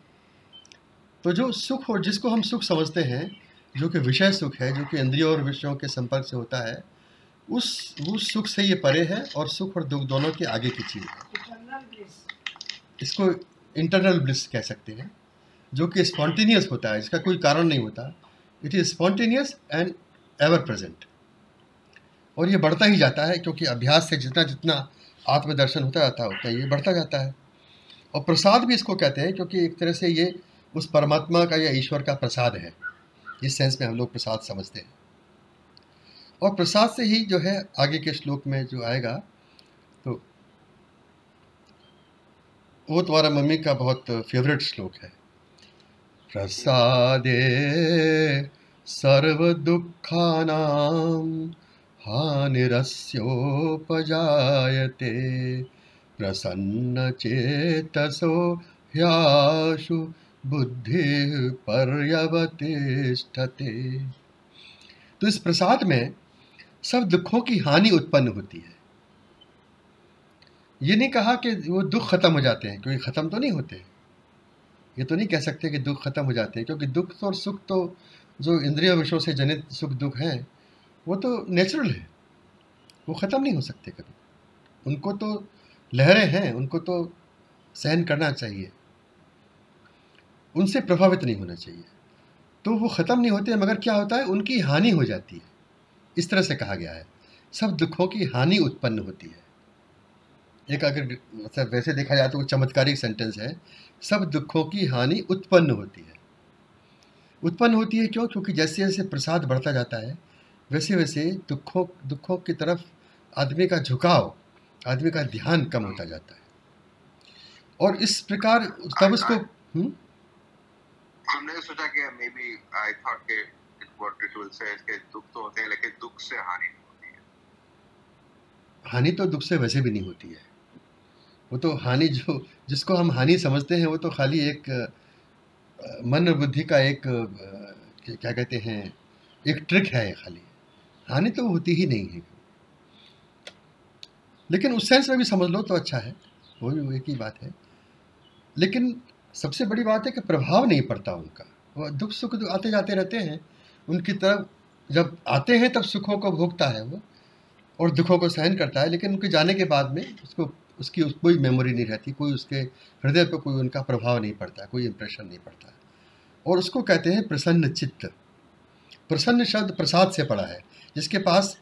[SPEAKER 1] तो जो सुख और जिसको हम सुख समझते हैं जो कि विषय सुख है जो कि इंद्रियों और विषयों के संपर्क से होता है उस उस सुख से ये परे है और सुख और दुख दोनों के आगे की चीज़ है। इसको इंटरनल ब्लिस कह सकते हैं। जो कि स्पॉन्टेनियस होता है, इसका कोई कारण नहीं होता। It is spontaneous and ever present और ये बढ़ता ही जाता है क्योंकि अभ्यास से जितना जितना आत्मदर्शन होता जाता है, उतना ये बढ़ता जाता है। और प्रसाद भी इसको कहते हैं क्योंकि एक तरह से ये उस परमात्मा का या ईश्वर का प्रसाद है। इस सेंस में हम लोग प्रसाद समझते हैं। और प्रसाद से ही जो है आगे के श्लोक में जो आएगा तो वो तुम्हारा मम्मी का बहुत फेवरेट श्लोक है। प्रसादे सर्व दुखानाम हानिरस्योपजायते। प्रसन्न चेतसो ह्याशु बुद्धि पर्यवतिष्ठते तो इस प्रसाद में सब दुखों की हानि उत्पन्न होती है। ये नहीं कहा कि वो दुख खत्म हो जाते हैं, क्योंकि ख़त्म तो नहीं होते। ये तो नहीं कह सकते कि दुख खत्म हो जाते हैं, क्योंकि दुख तो और सुख तो जो इंद्रिय विषयों से जनित सुख दुख हैं, वो तो नेचुरल है। वो ख़त्म नहीं हो सकते कभी। उनको तो लहरें हैं, उनको तो सहन करना चाहिए। उनसे प्रभावित नहीं होना चाहिए। तो वो ख़त्म नहीं होते मगर क्या होता है? उनकी हानि हो जाती है। इस तरह से कहा गया है। सब दुखों की हानि उत्पन्न होती है। एक अगर मतलब वैसे देखा जाए तो वो चमत्कारिक सेंटेंस है। सब दुखों की हानि उत्पन्न होती है। उत्पन्न होती है क्यों? क्योंकि जैसे जैसे प्रसाद बढ़ता जाता है वैसे वैसे दुखों दुखों की तरफ़ आदमी का झुकाव आदमी का ध्यान कम होता जाता है। और इस प्रकार तब उसको हुँ?
[SPEAKER 2] हमने सोचा कि मे बी आई थॉट के व्हाट इट विल से इसके दुख तो होते हैं लेकिन दुख से हानि नहीं होती है।
[SPEAKER 1] हानि तो दुख से वैसे भी नहीं होती है। वो तो हानि जो, जिसको हम हानि समझते हैं, वो तो खाली एक मन और बुद्धि का एक क्या कहते हैं, एक ट्रिक है खाली। हानि तो होती ही नहीं है। लेकिन उस सेंस में भी समझ लो तो अच्छा है, वो भी एक ही बात है। लेकिन सबसे बड़ी बात है कि प्रभाव नहीं पड़ता उनका। वो दुख सुख तो आते जाते रहते हैं। उनकी तरफ़ जब आते हैं तब सुखों को भोगता है वो, और दुखों को सहन करता है, लेकिन उनके जाने के बाद में उसको उसकी उस, कोई मेमोरी नहीं रहती, कोई उसके हृदय पर कोई उनका प्रभाव नहीं पड़ता, कोई इम्प्रेशन नहीं पड़ता। और उसको कहते हैं प्रसन्न चित्त। प्रसन्न शब्द प्रसाद से पड़ा है। जिसके पास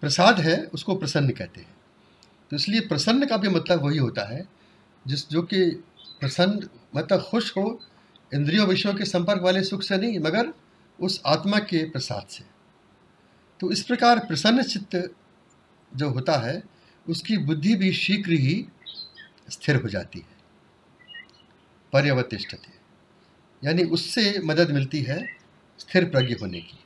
[SPEAKER 1] प्रसाद है, उसको प्रसन्न कहते हैं। तो इसलिए प्रसन्न का भी मतलब वही होता है, जिस, जो कि प्रसन्न मतलब खुश हो, इंद्रियों विषयों के संपर्क वाले सुख से नहीं, मगर उस आत्मा के प्रसाद से। तो इस प्रकार प्रसन्न चित्त जो होता है उसकी बुद्धि भी शीघ्र ही स्थिर हो जाती है पर्यवतिष्ठते यानी उससे मदद मिलती है स्थिर प्रज्ञ होने की।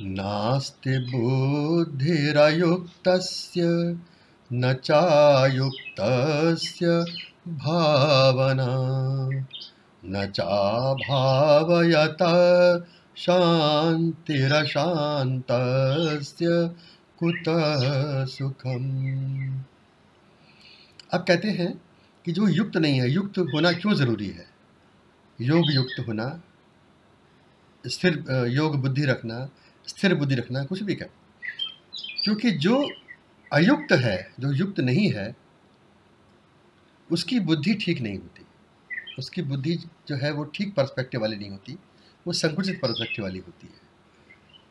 [SPEAKER 1] नास्ति बुद्धिरयुक्त न चायुक्त भावना। न चाभावयत शांतिरशांतस्य कुत सुखम अब कहते हैं कि जो युक्त नहीं है, युक्त होना क्यों ज़रूरी है? योग युक्त होना, स्थिर योग बुद्धि रखना, स्थिर बुद्धि रखना, कुछ भी कर क्योंकि जो अयुक्त है, जो युक्त नहीं है, उसकी बुद्धि ठीक नहीं होती। उसकी बुद्धि जो है वो ठीक पर्सपेक्टिव वाली नहीं होती। वो संकुचित पर्सपेक्टिव वाली होती है।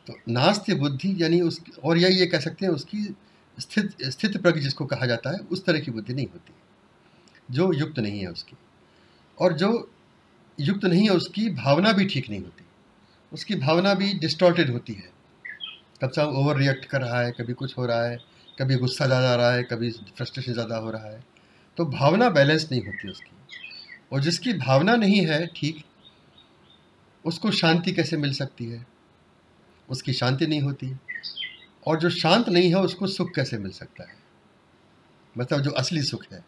[SPEAKER 1] तो नास्त्य बुद्धि यानी उस, और यही ये कह सकते हैं उसकी स्थित स्थित प्रज्ञ जिसको कहा जाता है, उस तरह की बुद्धि नहीं होती। जो युक्त नहीं है उसकी। और जो युक्त नहीं है उसकी भावना भी ठीक नहीं होती। उसकी भावना भी डिस्टॉर्टेड होती है। कब से ओवर रिएक्ट कर रहा है, कभी कुछ हो रहा है, कभी गुस्सा ज़्यादा आ रहा है, कभी फ्रस्ट्रेशन ज़्यादा हो रहा है। तो भावना बैलेंस नहीं होती उसकी। और जिसकी भावना नहीं है ठीक उसको शांति कैसे मिल सकती है? उसकी शांति नहीं होती। और जो शांत नहीं है उसको सुख कैसे मिल सकता है? मतलब जो असली सुख है।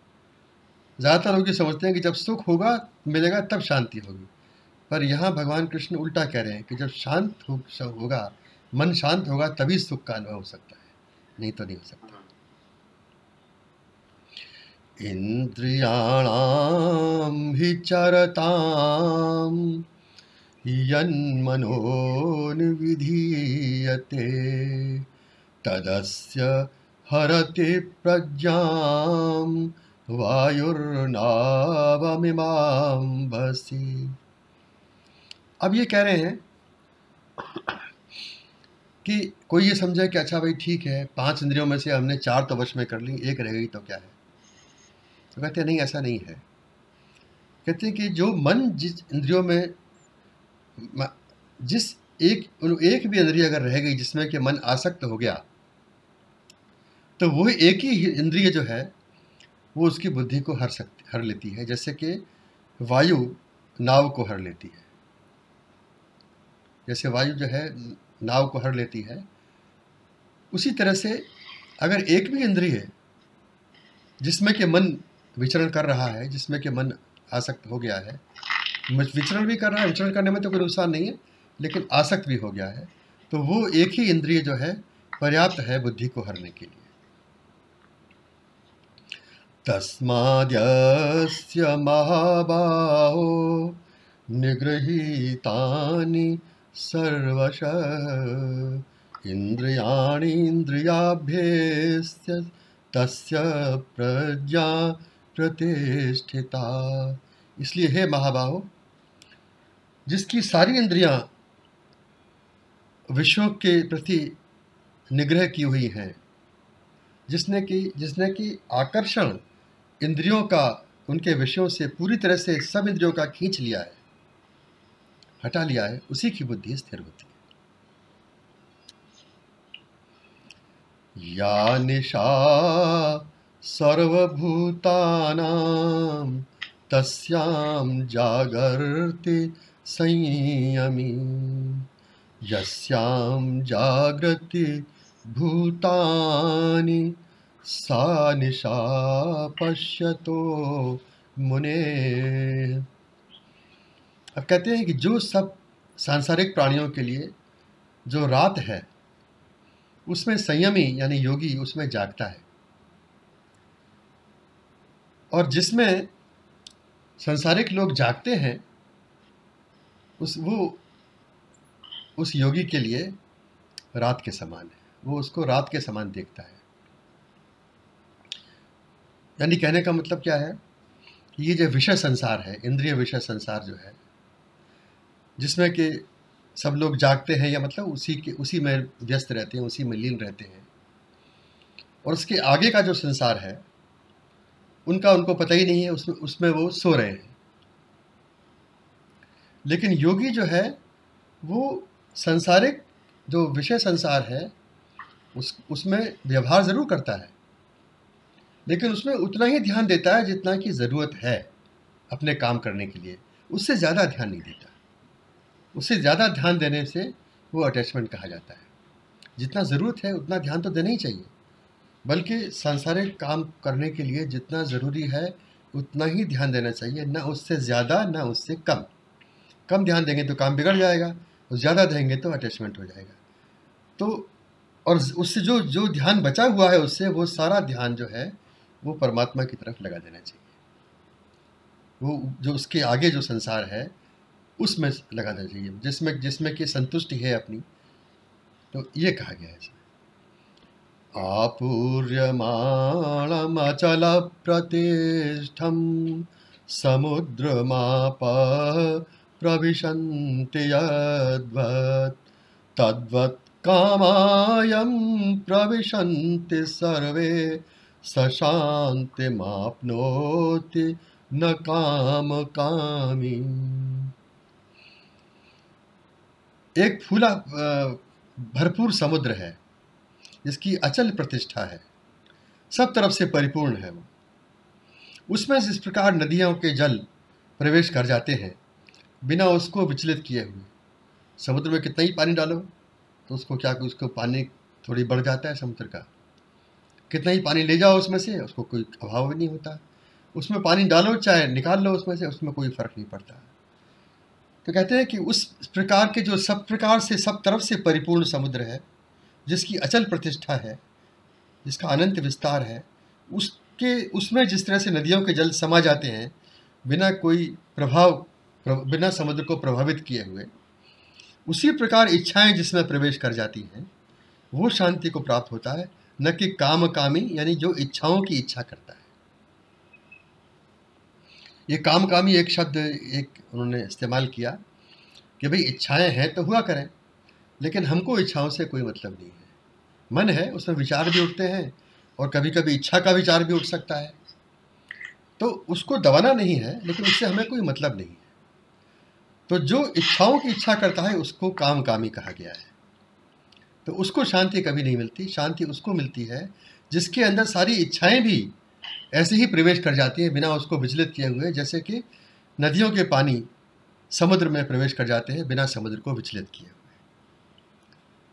[SPEAKER 1] ज़्यादातर लोग ये समझते हैं कि जब सुख होगा मिलेगा तब शांति होगी। पर यहाँ भगवान कृष्ण उल्टा कह रहे हैं कि जब शांत हो, होगा मन शांत होगा तभी सुख का अनुभव हो सकता है। नहीं तो नहीं हो सकता। इंद्रियाणाम चरतां। यन्मनोन्विधीयते, तदस्य हरति प्रज्ञां वायुर्नावमिमाम्भसि अब ये कह रहे हैं कि कोई ये समझे कि अच्छा भाई ठीक है, पाँच इंद्रियों में से हमने चार तो वश में कर ली, एक रह गई तो क्या है? तो कहते हैं, नहीं, ऐसा नहीं है। कहते हैं कि जो मन जिस इंद्रियों में जिस एक एक भी इंद्रिय अगर रह गई जिसमें कि मन आसक्त हो गया तो वह एक ही इंद्रिय जो है, वो उसकी बुद्धि को हर सकती हर लेती है। जैसे कि वायु नाव को हर लेती है। जैसे वायु जो है, नाव को हर लेती है, उसी तरह से अगर एक भी इंद्रिय जिसमें कि मन विचरण कर रहा है, जिसमें कि मन आसक्त हो गया है विचरण भी कर रहा है, विचरण करने में तो कोई नुकसान नहीं है, लेकिन आसक्त भी हो गया है। तो वो एक ही इंद्रिय जो है, पर्याप्त है बुद्धि को हरने के लिए। तस्माद्यस्य महाबाहो निगृहीतानि सर्वश इंद्रियाभ्यस्य तस्य प्रज्ञा प्रतिष्ठिता। इसलिए हे महाबाहो जिसकी सारी इंद्रियाँ विश्व के प्रति निग्रह की हुई हैं। जिसने कि जिसने कि आकर्षण इंद्रियों का, उनके विषयों से पूरी तरह से सब इंद्रियों का खींच लिया है। हटा लिया है, उसी की बुद्धि स्थिर होती है। या निशा सर्वभूतानां तस्यां जागर्ति संयमी। यस्यां जागृति भूतानि, सा निशा पश्यतो मुने। अब कहते हैं कि जो सब सांसारिक प्राणियों के लिए जो रात है, उसमें संयमी यानी योगी उसमें जागता है। और जिसमें संसारिक लोग जागते हैं उस, वो उस योगी के लिए रात के समान है। वो उसको रात के समान देखता है। यानी कहने का मतलब क्या है? कि ये जो विषय संसार है, इंद्रिय विषय संसार जो है, जिसमें कि सब लोग जागते हैं या मतलब उसी के, उसी में व्यस्त रहते हैं, उसी में लीन रहते हैं, और उसके आगे का जो संसार है, उनका उनको पता ही नहीं है उसमें उसमें वो सो रहे हैं। लेकिन योगी जो है, वो संसारिक जो विषय संसार है, उस, उसमें व्यवहार ज़रूर करता है। लेकिन उसमें उतना ही ध्यान देता है जितना की ज़रूरत है अपने काम करने के लिए। उससे ज़्यादा ध्यान नहीं देता। उससे ज़्यादा ध्यान देने से वो अटैचमेंट कहा जाता है। जितना ज़रूरत है, उतना ध्यान तो देना ही चाहिए। बल्कि सांसारिक काम करने के लिए जितना ज़रूरी है, उतना ही ध्यान देना चाहिए, ना उससे ज़्यादा, ना उससे कम। कम ध्यान देंगे तो काम बिगड़ जाएगा और ज़्यादा देंगे तो अटैचमेंट हो जाएगा। तो और उससे जो जो ध्यान बचा हुआ है उससे वो सारा ध्यान जो है, वो परमात्मा की तरफ़ लगा देना चाहिए। वो जो उसके आगे जो संसार है, उसमें लगा देना चाहिए। जिसमें जिसमें कि संतुष्टि है अपनी तो ये कहा गया है आपूर्यमाणमचल प्रतिष्ठम समुद्रमाप प्रविशन्ति यद्वत्, तद्वत् कामायं प्रविशन्ति सर्वे, सशान्तिमाप्नोति न काम कामी एक फूला भरपूर समुद्र है, जिसकी अचल प्रतिष्ठा है, सब तरफ़ से परिपूर्ण है वो। उसमें जिस प्रकार नदियों के जल प्रवेश कर जाते हैं। बिना उसको विचलित किए हुए। समुद्र में कितना ही पानी डालो तो उसको क्या कि उसको पानी थोड़ी बढ़ जाता है समुद्र का। कितना ही पानी ले जाओ उसमें से, उसको कोई अभाव भी नहीं होता। उसमें पानी डालो चाहे निकाल लो उसमें से, उसमें कोई फ़र्क नहीं पड़ता। तो कहते हैं कि उस प्रकार के जो सब प्रकार से, सब तरफ़ से परिपूर्ण समुद्र है, जिसकी अचल प्रतिष्ठा है, जिसका अनंत विस्तार है, उसके, उसमें जिस तरह से नदियों के जल समा जाते हैं, बिना कोई प्रभाव बिना समुद्र को प्रभावित किए हुए। उसी प्रकार इच्छाएँ जिसमें प्रवेश कर जाती हैं, वो शांति को प्राप्त होता है, न कि काम कामी यानी जो इच्छाओं की इच्छा करता है। ये काम कामी एक शब्द, एक उन्होंने इस्तेमाल किया कि भाई इच्छाएँ हैं तो हुआ करें, लेकिन हमको इच्छाओं से कोई मतलब नहीं है। मन है, उसमें विचार भी उठते हैं, और कभी कभी इच्छा का विचार भी उठ सकता है। तो उसको दबाना नहीं है, लेकिन उससे हमें कोई मतलब नहीं तो जो इच्छाओं की इच्छा करता है, उसको काम कामी कहा गया है। तो उसको शांति कभी नहीं मिलती। शांति उसको मिलती है, जिसके अंदर सारी इच्छाएँ भी ऐसे ही प्रवेश कर जाती हैं, बिना उसको विचलित किए हुए, जैसे कि नदियों के पानी समुद्र में प्रवेश कर जाते हैं, बिना समुद्र को विचलित किए